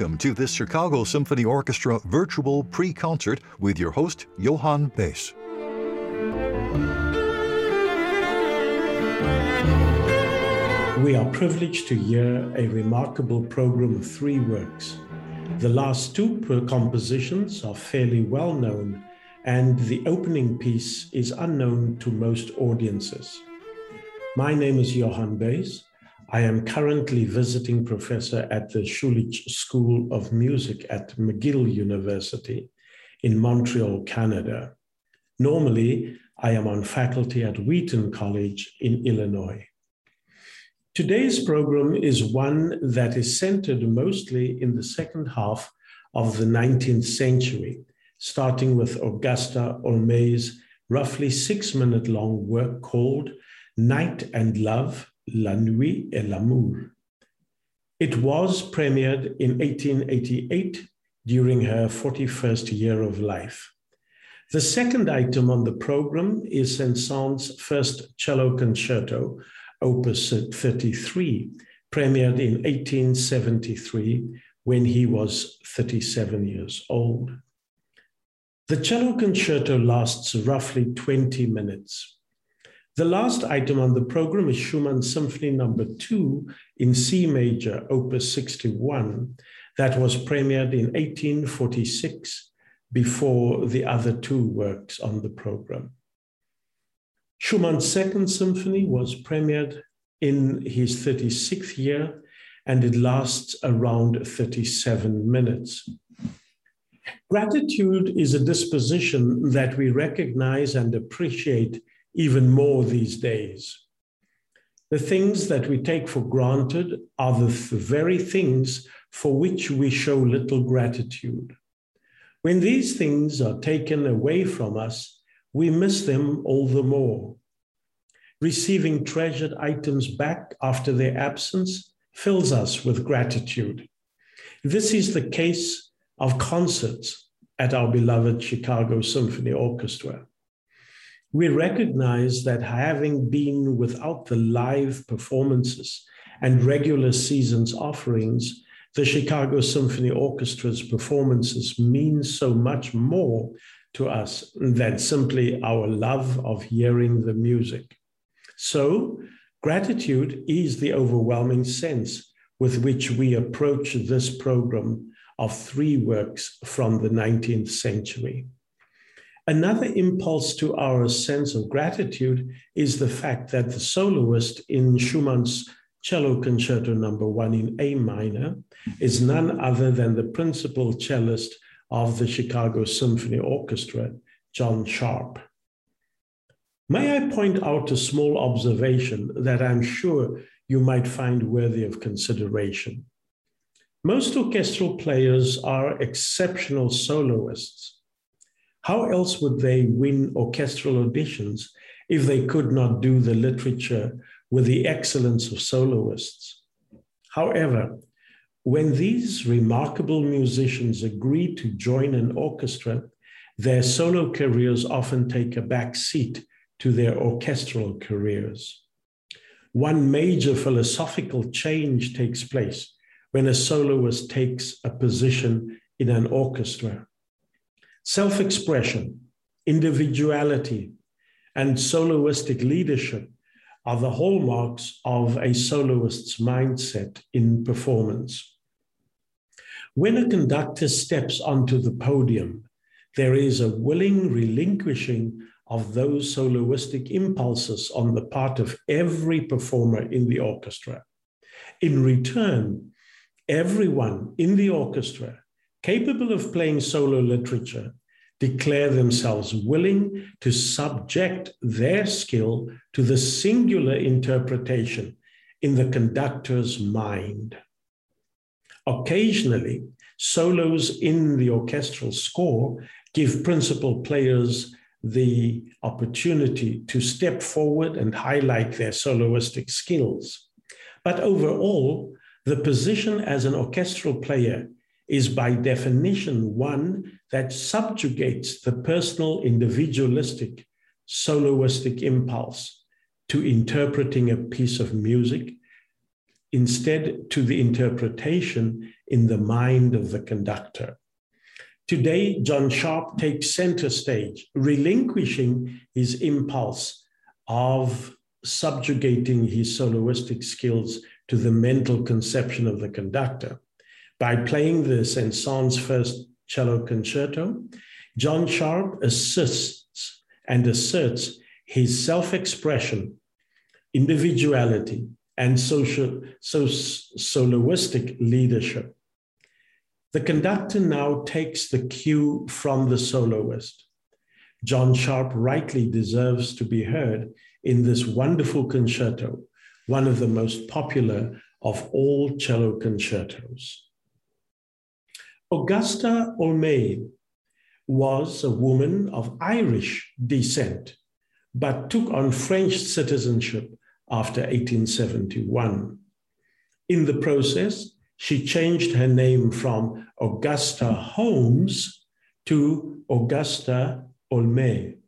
Welcome to this Chicago Symphony Orchestra virtual pre concert with your host, Johann Buis. We are privileged to hear a remarkable program of three works. The last two compositions are fairly well known, and the opening piece is unknown to most audiences. My name is Johann Buis. I am currently visiting professor at the Schulich School of Music at McGill University in Montreal, Canada. Normally, I am on faculty at Wheaton College in Illinois. Today's program is one that is centered mostly in the second half of the 19th century, starting with Augusta Holmès's roughly six minute long work called Night and Love, La Nuit et l'Amour. It was premiered in 1888 during her 41st year of life. The second item on the program is Saint-Saëns' first cello concerto, Opus 33, premiered in 1873 when he was 37 years old. The cello concerto lasts roughly 20 minutes. The last item on the program is Schumann Symphony Number no. 2 in C major, Opus 61, that was premiered in 1846 before the other two works on the program. Schumann's Second Symphony was premiered in his 36th year and it lasts around 37 minutes. Gratitude is a disposition that we recognize and appreciate even more these days. The things that we take for granted are the very things for which we show little gratitude. When these things are taken away from us, we miss them all the more. Receiving treasured items back after their absence fills us with gratitude. This is the case of concerts at our beloved Chicago Symphony Orchestra. We recognize that having been without the live performances and regular season's offerings, the Chicago Symphony Orchestra's performances mean so much more to us than simply our love of hearing the music. So, gratitude is the overwhelming sense with which we approach this program of three works from the 19th century. Another impulse to our sense of gratitude is the fact that the soloist in Schumann's Cello Concerto Number no. 1 in A minor is none other than the principal cellist of the Chicago Symphony Orchestra, John Sharp. May I point out a small observation that I'm sure you might find worthy of consideration? Most orchestral players are exceptional soloists. How else would they win orchestral auditions if they could not do the literature with the excellence of soloists? However, when these remarkable musicians agree to join an orchestra, their solo careers often take a back seat to their orchestral careers. One major philosophical change takes place when a soloist takes a position in an orchestra. Self expression, individuality, and soloistic leadership are the hallmarks of a soloist's mindset in performance. When a conductor steps onto the podium, there is a willing relinquishing of those soloistic impulses on the part of every performer in the orchestra. In return, everyone in the orchestra capable of playing solo literature declare themselves willing to subject their skill to the singular interpretation in the conductor's mind. Occasionally, solos in the orchestral score give principal players the opportunity to step forward and highlight their soloistic skills. But overall, the position as an orchestral player is by definition one that subjugates the personal, individualistic, soloistic impulse to interpreting a piece of music instead to the interpretation in the mind of the conductor. Today, John Sharp takes center stage, relinquishing his impulse of subjugating his soloistic skills to the mental conception of the conductor. By playing the Saint-Saëns first cello concerto, John Sharp assists and asserts his self-expression, individuality, and social, so, soloistic leadership. The conductor now takes the cue from the soloist. John Sharp rightly deserves to be heard in this wonderful concerto, one of the most popular of all cello concertos. Augusta Holmès was a woman of Irish descent, but took on French citizenship after 1871. In the process, she changed her name from Augusta Holmes to Augusta Holmès.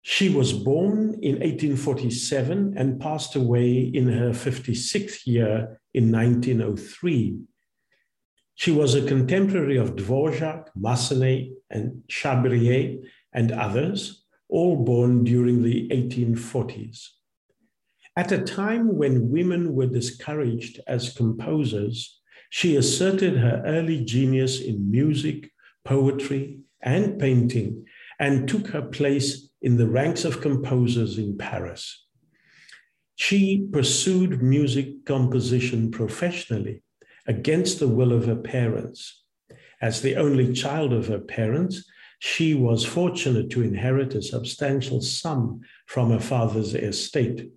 She was born in 1847 and passed away in her 56th year in 1903. She was a contemporary of Dvorak, Massenet, and Chabrier, and others, all born during the 1840s. At a time when women were discouraged as composers, she asserted her early genius in music, poetry, and painting, and took her place in the ranks of composers in Paris. She pursued music composition professionally against the will of her parents. As the only child of her parents, she was fortunate to inherit a substantial sum from her father's estate,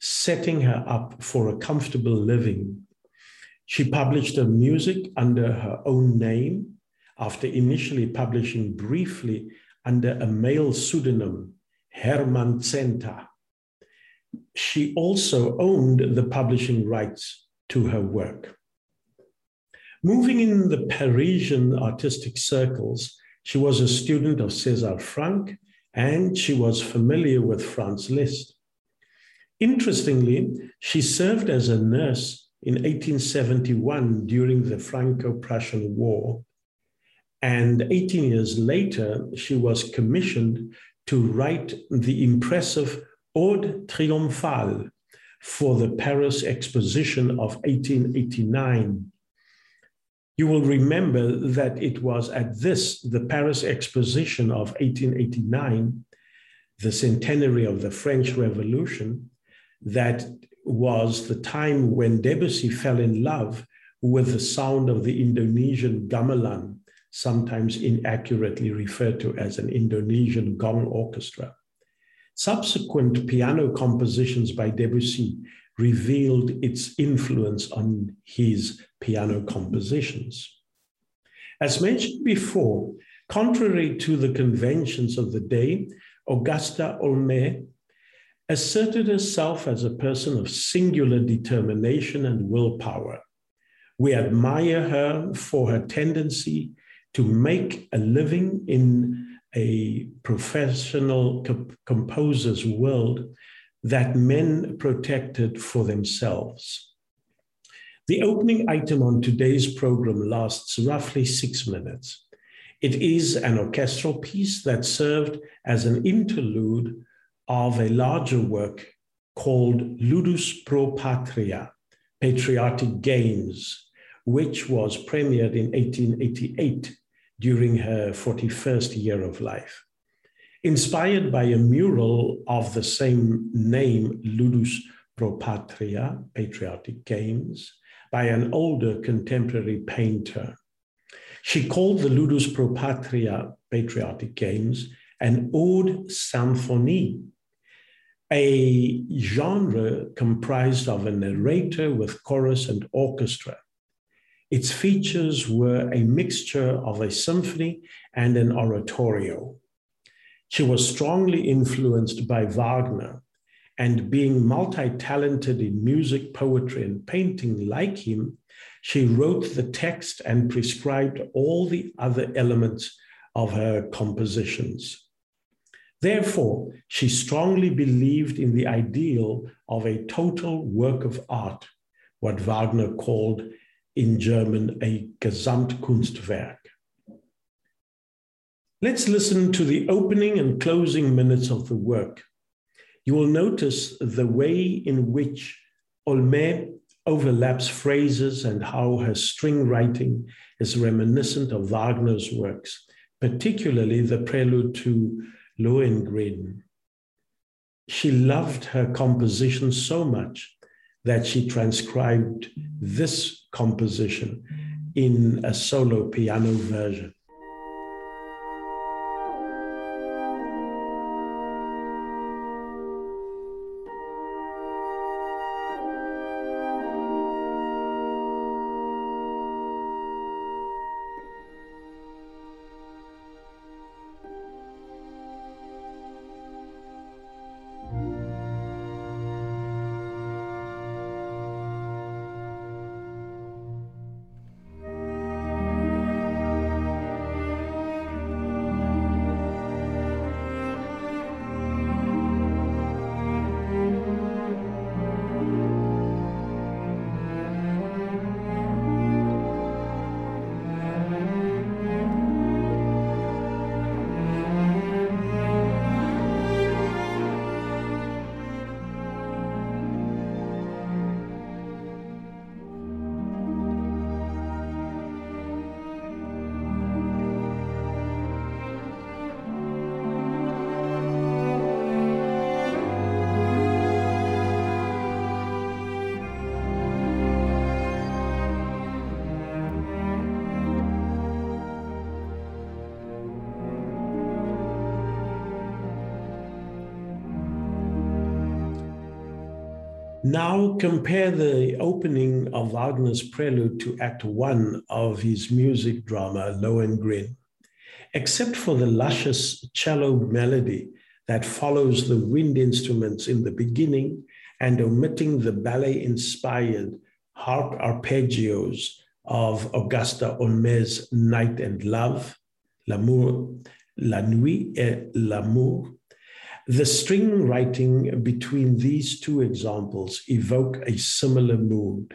setting her up for a comfortable living. She published her music under her own name after initially publishing briefly under a male pseudonym, Hermann Zenta. She also owned the publishing rights to her work. Moving in the Parisian artistic circles, she was a student of César Franck and she was familiar with Franz Liszt. Interestingly, she served as a nurse in 1871 during the Franco Prussian War and 18 years later, she was commissioned to write the impressive Ode Triomphale for the Paris Exposition of 1889. You will remember that it was at this, the Paris Exposition of 1889, the centenary of the French Revolution, that was the time when Debussy fell in love with the sound of the Indonesian gamelan, sometimes inaccurately referred to as an Indonesian gong orchestra. Subsequent piano compositions by Debussy revealed its influence on his piano compositions. As mentioned before, contrary to the conventions of the day, Augusta Holmès asserted herself as a person of singular determination and willpower. We admire her for her tendency to make a living in a professional composer's world that men protected for themselves. The opening item on today's program lasts roughly six minutes. It is an orchestral piece that served as an interlude of a larger work called Ludus Pro Patria, Patriotic Games, which was premiered in 1888 during her 41st year of life. Inspired by a mural of the same name, Ludus Pro Patria, Patriotic Games, by an older contemporary painter. She called the Ludus Pro Patria Patriotic Games an ode symphonie, a genre comprised of a narrator with chorus and orchestra, its features were a mixture of a symphony and an oratorio. She was strongly influenced by Wagner, and being multi talented in music, poetry, and painting like him, she wrote the text and prescribed all the other elements of her compositions. Therefore, she strongly believed in the ideal of a total work of art, what Wagner called in German a Gesamtkunstwerk. Let's listen to the opening and closing minutes of the work. You will notice the way in which Holmès overlaps phrases and how her string writing is reminiscent of Wagner's works, particularly the prelude to Lohengrin. She loved her composition so much that she transcribed this composition in a solo piano version. Now compare the opening of Wagner's prelude to Act One of his music drama Lohengrin. Except for the luscious cello melody that follows the wind instruments in the beginning and omitting the ballet inspired harp arpeggios of Augusta Holmès's Night and Love, L'amour, La Nuit et L'amour, the string writing between these two examples evoke a similar mood.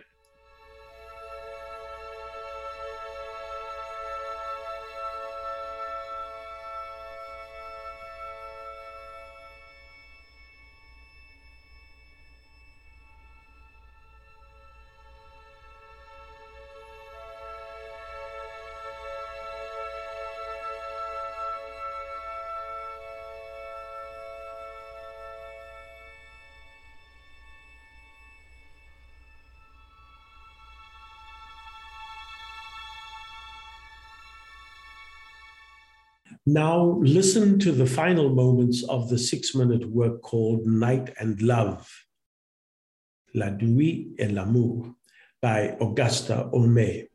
Now, listen to the final moments of the six minute work called Night and Love, La Nuit et l'Amour, by Augusta Holmès.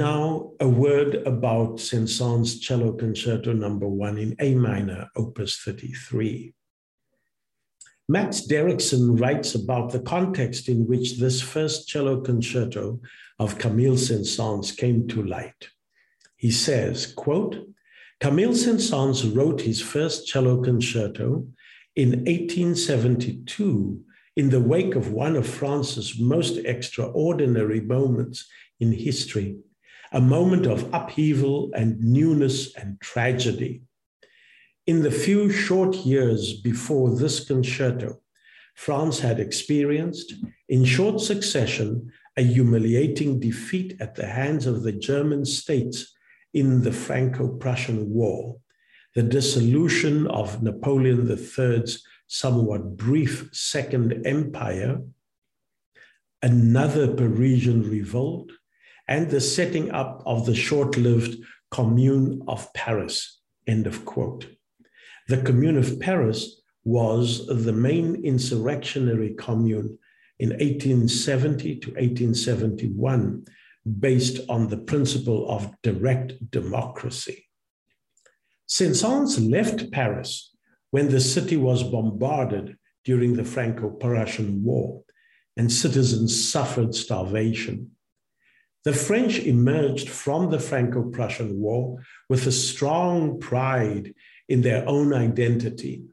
Now, a word about Saint-Saëns Cello Concerto Number One in A minor, Opus 33. Max Derrickson writes about the context in which this first cello concerto of Camille Saint-Saëns came to light. He says, quote, Camille Saint-Saëns wrote his first cello concerto in 1872 in the wake of one of France's most extraordinary moments in history a moment of upheaval and newness and tragedy. In the few short years before this concerto, France had experienced, in short succession, a humiliating defeat at the hands of the German states in the Franco Prussian War, the dissolution of Napoleon III's somewhat brief Second Empire, another Parisian revolt, and the setting up of the short lived Commune of Paris. End of quote. The Commune of Paris was the main insurrectionary commune in 1870 to 1871, based on the principle of direct democracy. Saint-Saëns left Paris when the city was bombarded during the Franco-Prussian War and citizens suffered starvation. The French emerged from the Franco Prussian War with a strong pride in their own identity.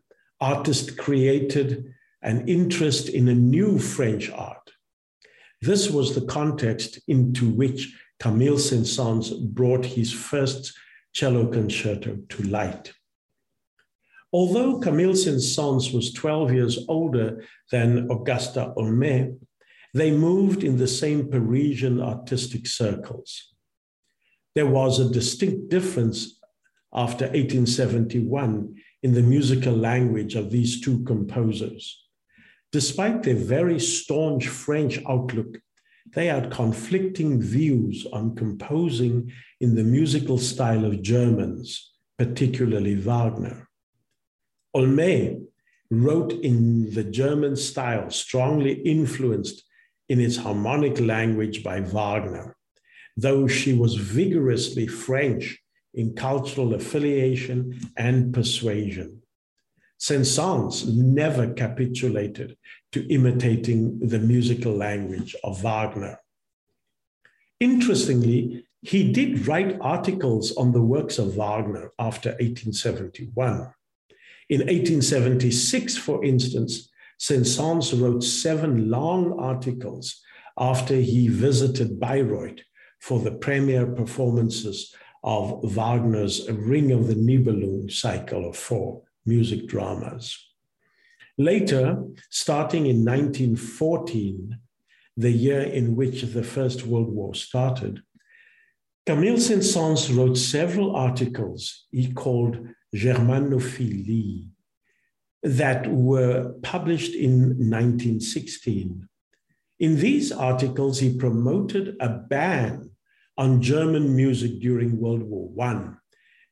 Artists created an interest in a new French art. This was the context into which Camille Saint-Saëns brought his first cello concerto to light. Although Camille Saint-Saëns was 12 years older than Augusta Holmès, they moved in the same Parisian artistic circles. There was a distinct difference after 1871 in the musical language of these two composers. Despite their very staunch French outlook, they had conflicting views on composing in the musical style of Germans, particularly Wagner. Holmès wrote in the German style, strongly influenced in its harmonic language by Wagner, though she was vigorously French in cultural affiliation and persuasion. Saint-Saëns never capitulated to imitating the musical language of Wagner. Interestingly, he did write articles on the works of Wagner after 1871. In 1876, for instance, Saint-Saëns wrote seven long articles after he visited Bayreuth for the premiere performances of Wagner's Ring of the Nibelung cycle of four music dramas. Later, starting in 1914, the year in which the First World War started, Camille Saint-Saëns wrote several articles he called Germanophilie that were published in 1916. In these articles, he promoted a ban on German music during World War I,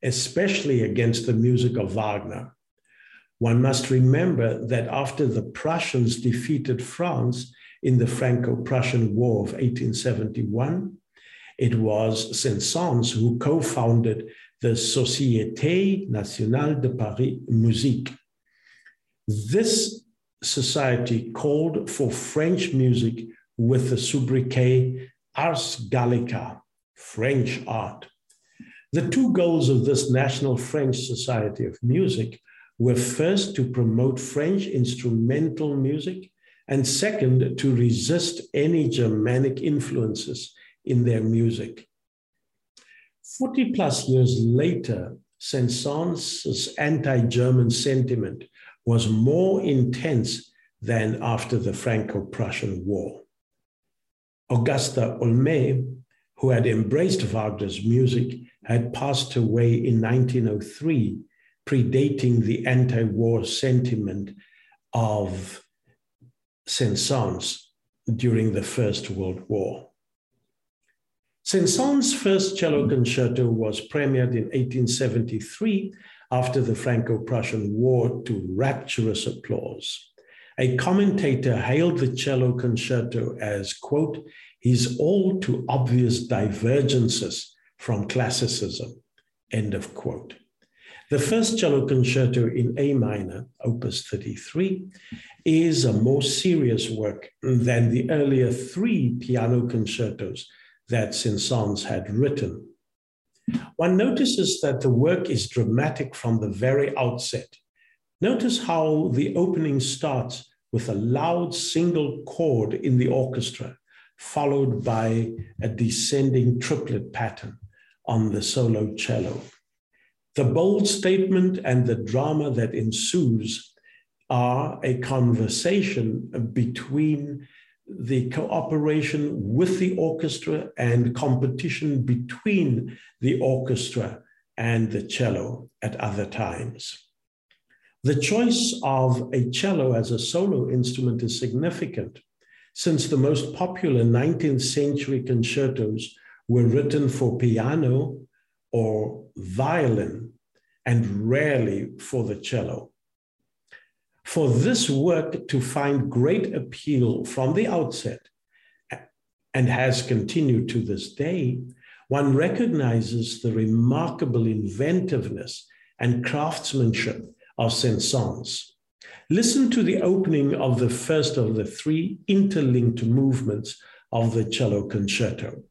especially against the music of Wagner. One must remember that after the Prussians defeated France in the Franco Prussian War of 1871, it was Saint-Saëns who co founded the Société Nationale de Paris Musique. This society called for French music with the sobriquet Ars Gallica, French art. The two goals of this National French Society of Music were first to promote French instrumental music, and second, to resist any Germanic influences in their music. 40 plus years later, Saint-Saëns' anti German sentiment was more intense than after the Franco Prussian War. Augusta Holmès, who had embraced Wagner's music, had passed away in 1903, predating the anti war sentiment of Saint-Saëns during the First World War. Saint-Saëns' first cello concerto was premiered in 1873 after the Franco Prussian War to rapturous applause. A commentator hailed the cello concerto as, quote, his all too obvious divergences from classicism, end of quote. The first cello concerto in A minor, opus 33, is a more serious work than the earlier three piano concertos that Saint-Saëns had written. One notices that the work is dramatic from the very outset. Notice how the opening starts with a loud single chord in the orchestra, followed by a descending triplet pattern on the solo cello. The bold statement and the drama that ensues are a conversation between the cooperation with the orchestra and competition between the orchestra and the cello at other times. The choice of a cello as a solo instrument is significant since the most popular 19th century concertos were written for piano or violin and rarely for the cello. For this work to find great appeal from the outset and has continued to this day, one recognizes the remarkable inventiveness and craftsmanship of Saint-Saëns. Listen to the opening of the first of the three interlinked movements of the cello concerto.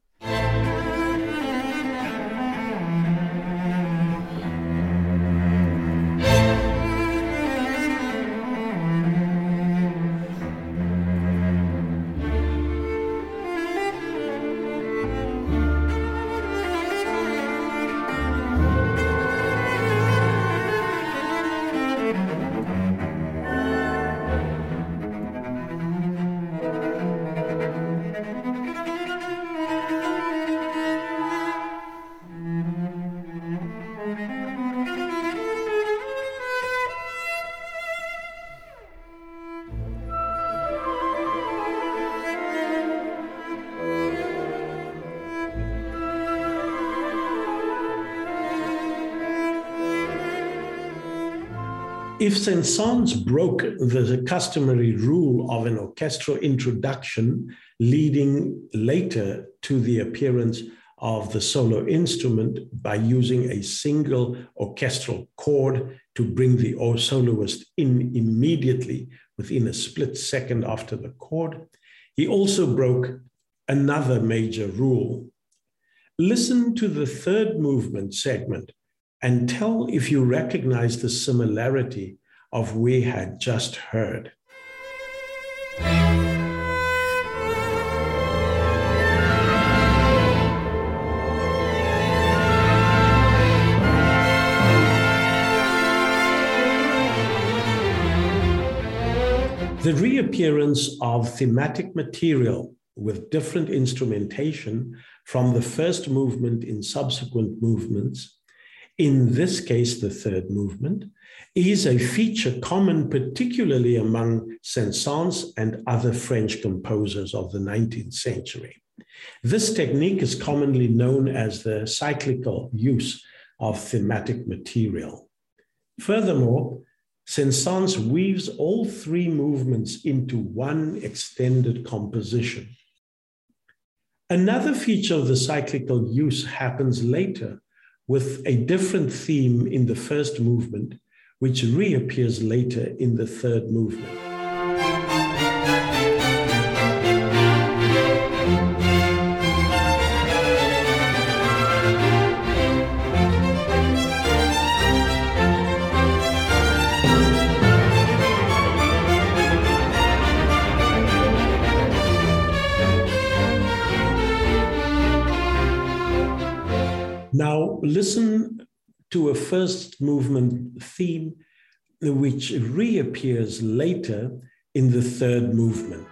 If Saint-Saëns broke the customary rule of an orchestral introduction, leading later to the appearance of the solo instrument by using a single orchestral chord to bring the soloist in immediately within a split second after the chord, he also broke another major rule. Listen to the third movement segment and tell if you recognize the similarity of we had just heard. The reappearance of thematic material with different instrumentation from the first movement in subsequent movements in this case, the third movement, is a feature common particularly among Saint-Saëns and other French composers of the 19th century. This technique is commonly known as the cyclical use of thematic material. Furthermore, Saint-Saëns weaves all three movements into one extended composition. Another feature of the cyclical use happens later with a different theme in the first movement, which reappears later in the third movement. Listen to a first movement theme which reappears later in the third movement.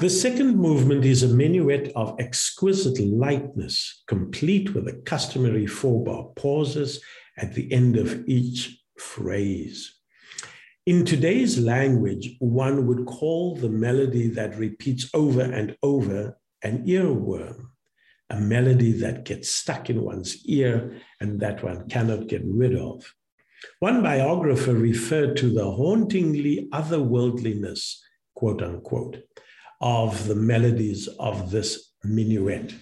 The second movement is a minuet of exquisite lightness, complete with the customary four bar pauses at the end of each phrase. In today's language, one would call the melody that repeats over and over an earworm, a melody that gets stuck in one's ear and that one cannot get rid of. One biographer referred to the hauntingly otherworldliness, quote unquote, of the melodies of this minuet.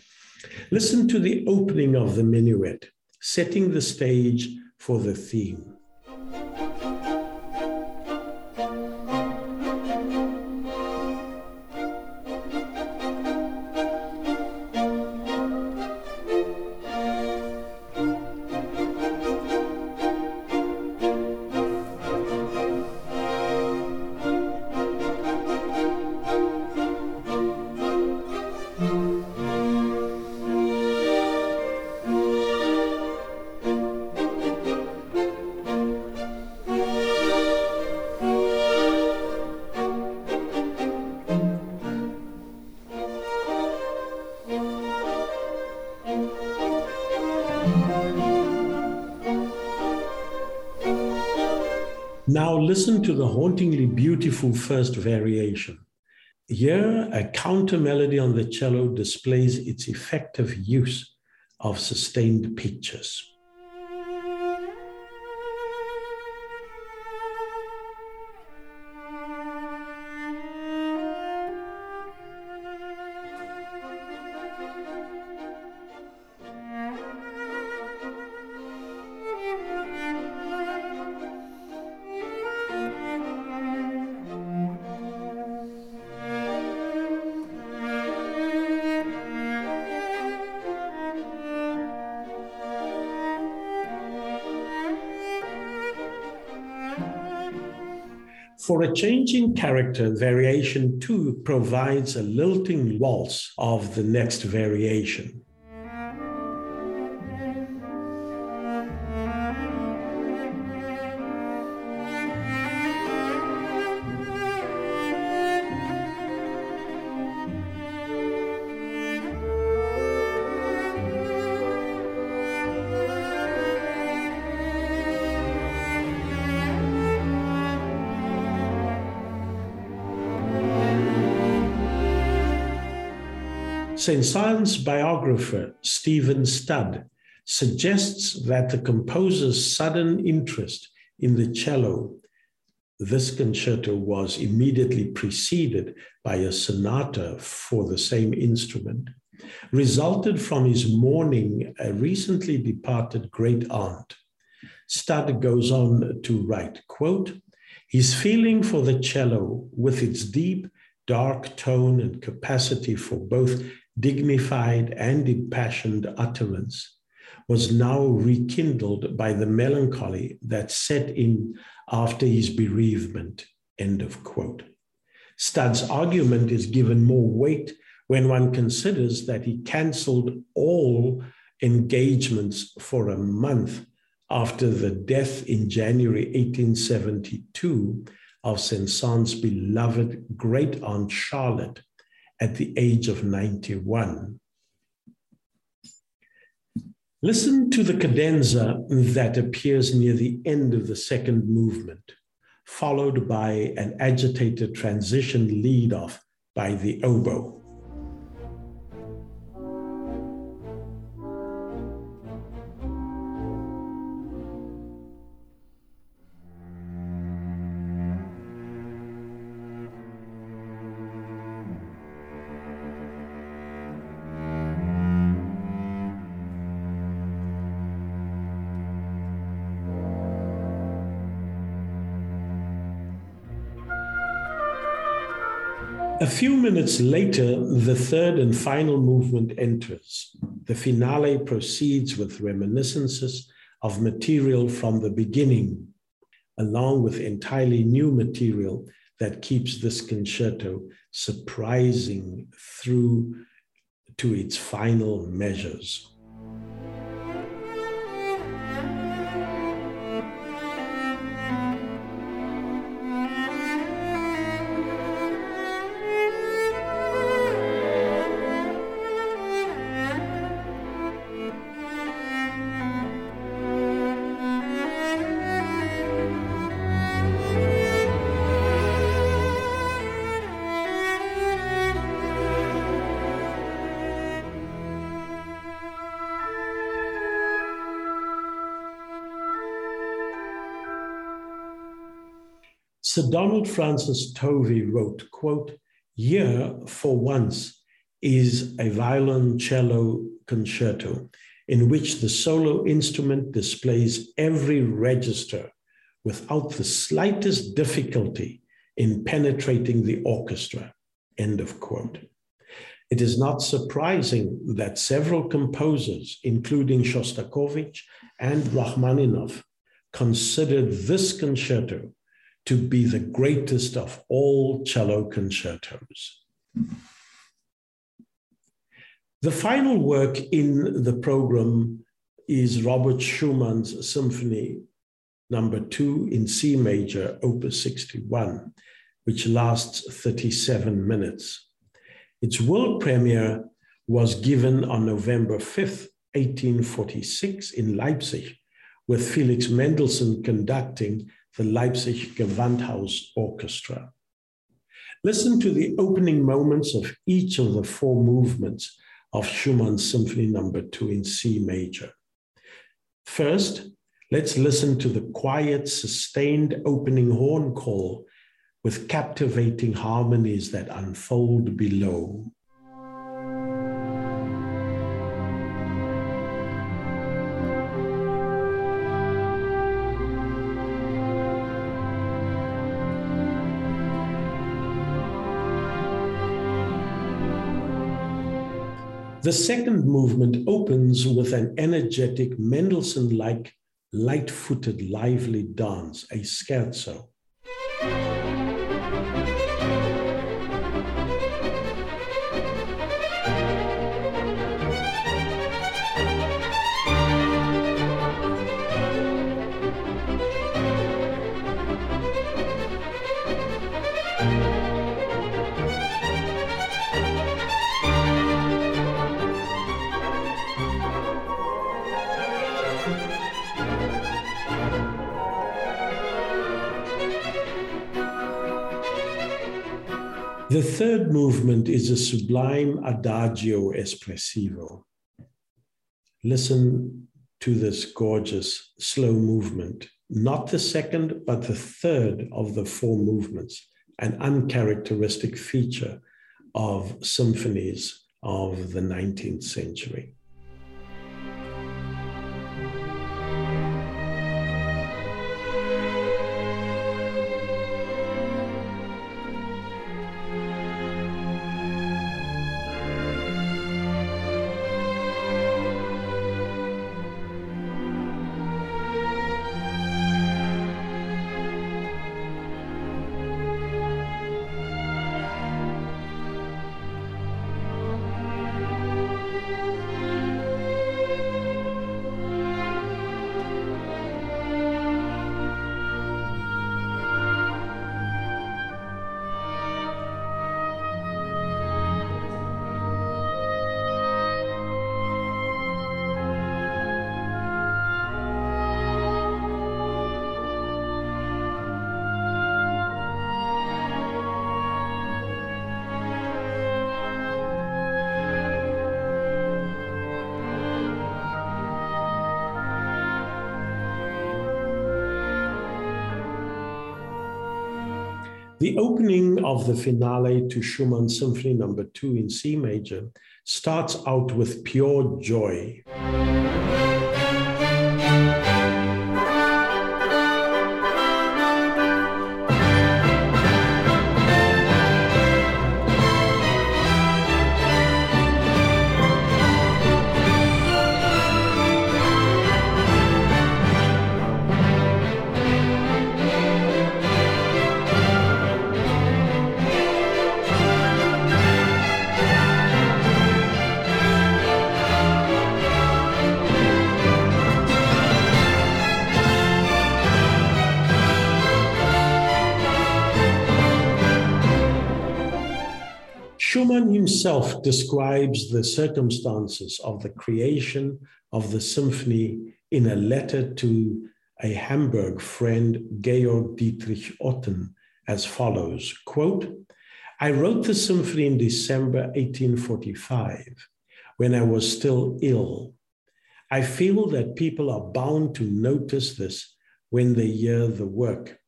Listen to the opening of the minuet, setting the stage for the theme. Now listen to the hauntingly beautiful first variation. Here, a counter melody on the cello displays its effective use of sustained pitches. For a change in character, variation 2 provides a lilting waltz of the next variation. Saint-Saëns biographer Stephen Studd suggests that the composer's sudden interest in the cello, this concerto was immediately preceded by a sonata for the same instrument, resulted from his mourning a recently departed great aunt. Studd goes on to write, quote, his feeling for the cello with its deep, dark tone and capacity for both dignified and impassioned utterance, was now rekindled by the melancholy that set in after his bereavement. End of quote. Studd's argument is given more weight when one considers that he cancelled all engagements for a month after the death in January 1872 of Saint-Saëns' beloved great aunt Charlotte, at the age of 91. Listen to the cadenza that appears near the end of the second movement, followed by an agitated transition lead off by the oboe. A few minutes later, the third and final movement enters. The finale proceeds with reminiscences of material from the beginning, along with entirely new material that keeps this concerto surprising through to its final measures. Sir Donald Francis Tovey wrote, quote, here for once is a violoncello concerto in which the solo instrument displays every register without the slightest difficulty in penetrating the orchestra. End of quote. It is not surprising that several composers, including Shostakovich and Rachmaninoff, considered this concerto to be the greatest of all cello concertos. The final work in the program is Robert Schumann's Symphony number two in C major, opus 61, which lasts 37 minutes. Its world premiere was given on November 5th, 1846, in Leipzig, with Felix Mendelssohn conducting the Leipzig Gewandhaus Orchestra. Listen to the opening moments of each of the four movements of Schumann's Symphony Number no. 2 in C major. First, let's listen to the quiet, sustained opening horn call with captivating harmonies that unfold below. The second movement opens with an energetic Mendelssohn like light footed, lively dance, a scherzo. The third movement is a sublime adagio espressivo. Listen to this gorgeous slow movement, not the second, but the third of the four movements, an uncharacteristic feature of symphonies of the 19th century. The opening of the finale to Schumann Symphony Number no. 2 in C major starts out with pure joy. Himself describes the circumstances of the creation of the symphony in a letter to a Hamburg friend, Georg Dietrich Otten, as follows quote, I wrote the symphony in December 1845 when I was still ill. I feel that people are bound to notice this when they hear the work.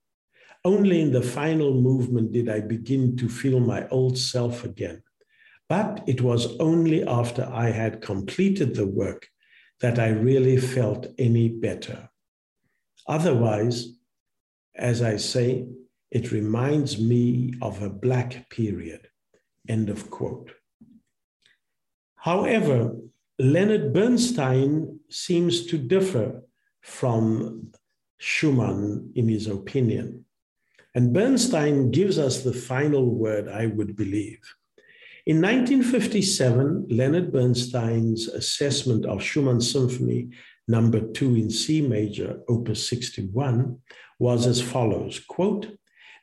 Only in the final movement did I begin to feel my old self again. But it was only after I had completed the work that I really felt any better. Otherwise, as I say, it reminds me of a black period. End of quote. However, Leonard Bernstein seems to differ from Schumann in his opinion. And Bernstein gives us the final word, I would believe. In 1957, Leonard Bernstein's assessment of Schumann's Symphony number 2 in C major, opus 61, was as follows, quote,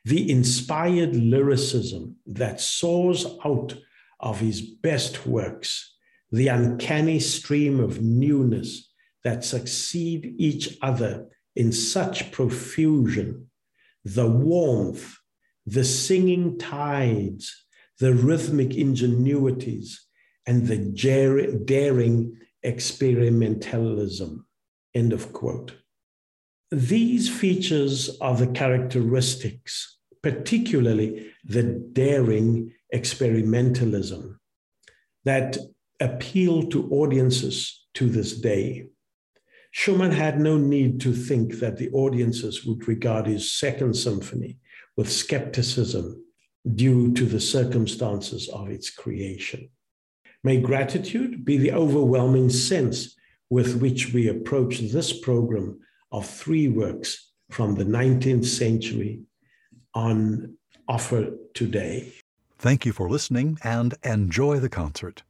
the inspired lyricism that soars out of his best works, the uncanny stream of newness that succeed each other in such profusion the warmth, the singing tides, the rhythmic ingenuities, and the daring experimentalism. End of quote. These features are the characteristics, particularly the daring experimentalism, that appeal to audiences to this day. Schumann had no need to think that the audiences would regard his second symphony with skepticism due to the circumstances of its creation. May gratitude be the overwhelming sense with which we approach this program of three works from the 19th century on offer today. Thank you for listening and enjoy the concert.